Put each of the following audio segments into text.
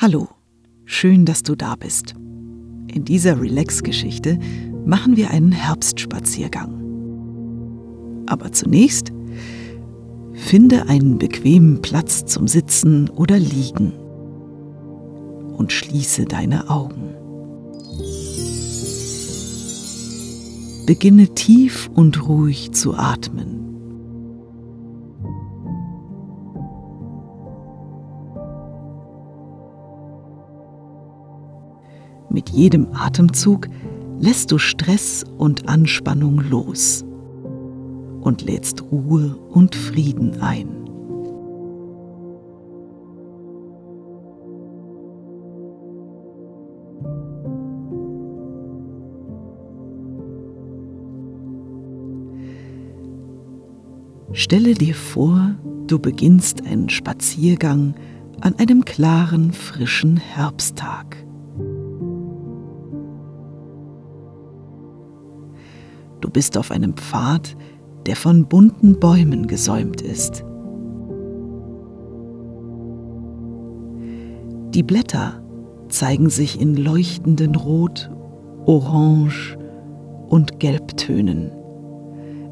Hallo, schön, dass du da bist. In dieser Relax-Geschichte machen wir einen Herbstspaziergang. Aber zunächst finde einen bequemen Platz zum Sitzen oder Liegen und schließe deine Augen. Beginne tief und ruhig zu atmen. Mit jedem Atemzug lässt du Stress und Anspannung los und lädst Ruhe und Frieden ein. Stelle dir vor, du beginnst einen Spaziergang an einem klaren, frischen Herbsttag. Du bist auf einem Pfad, der von bunten Bäumen gesäumt ist. Die Blätter zeigen sich in leuchtenden Rot, Orange und Gelbtönen.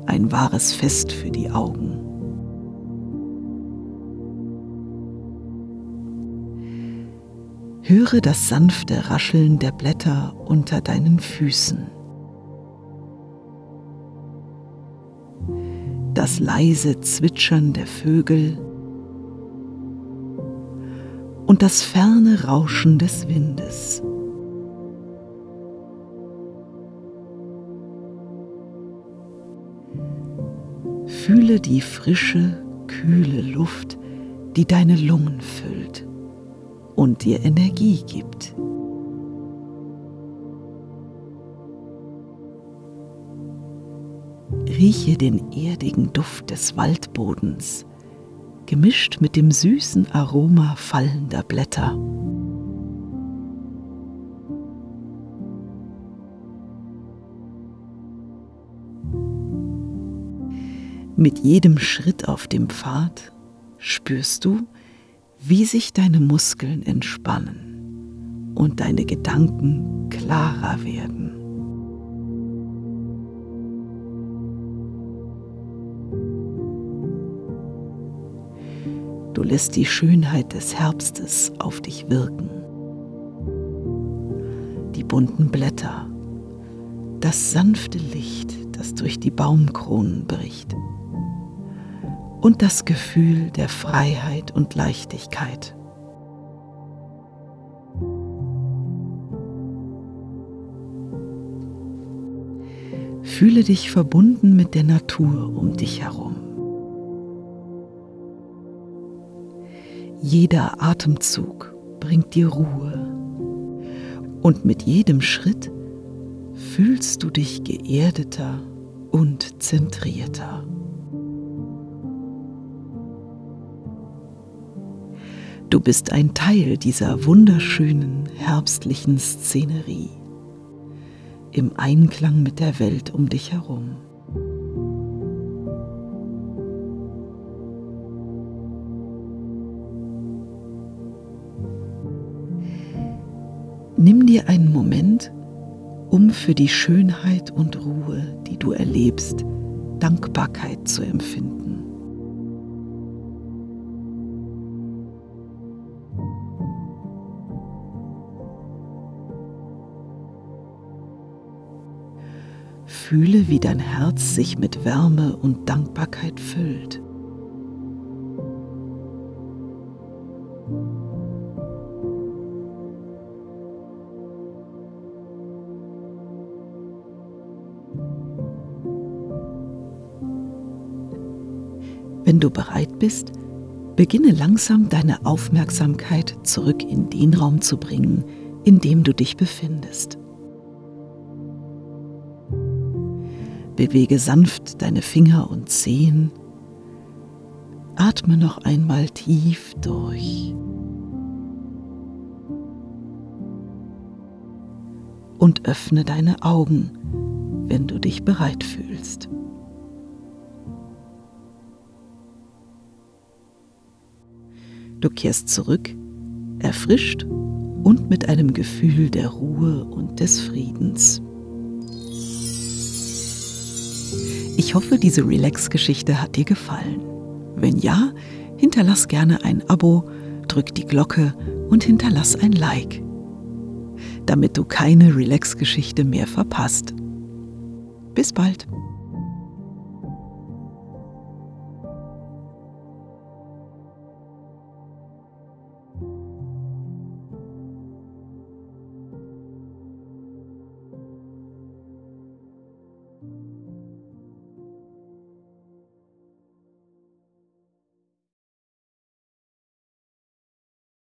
Ein wahres Fest für die Augen. Höre das sanfte Rascheln der Blätter unter deinen Füßen. Das leise Zwitschern der Vögel und das ferne Rauschen des Windes. Fühle die frische, kühle Luft, die deine Lungen füllt und dir Energie gibt. Rieche den erdigen Duft des Waldbodens, gemischt mit dem süßen Aroma fallender Blätter. Mit jedem Schritt auf dem Pfad spürst du, wie sich deine Muskeln entspannen und deine Gedanken klarer werden. Du lässt die Schönheit des Herbstes auf dich wirken. Die bunten Blätter, das sanfte Licht, das durch die Baumkronen bricht und das Gefühl der Freiheit und Leichtigkeit. Fühle dich verbunden mit der Natur um dich herum. Jeder Atemzug bringt dir Ruhe. Und mit jedem Schritt fühlst du dich geerdeter und zentrierter. Du bist ein Teil dieser wunderschönen herbstlichen Szenerie im Einklang mit der Welt um dich herum. Nimm dir einen Moment, um für die Schönheit und Ruhe, die du erlebst, Dankbarkeit zu empfinden. Fühle, wie dein Herz sich mit Wärme und Dankbarkeit füllt. Wenn du bereit bist, beginne langsam deine Aufmerksamkeit zurück in den Raum zu bringen, in dem du dich befindest. Bewege sanft deine Finger und Zehen. Atme noch einmal tief durch. Und öffne deine Augen, wenn du dich bereit fühlst. Du kehrst zurück, erfrischt und mit einem Gefühl der Ruhe und des Friedens. Ich hoffe, diese Relax-Geschichte hat dir gefallen. Wenn ja, hinterlass gerne ein Abo, drück die Glocke und hinterlass ein Like, damit du keine Relax-Geschichte mehr verpasst. Bis bald.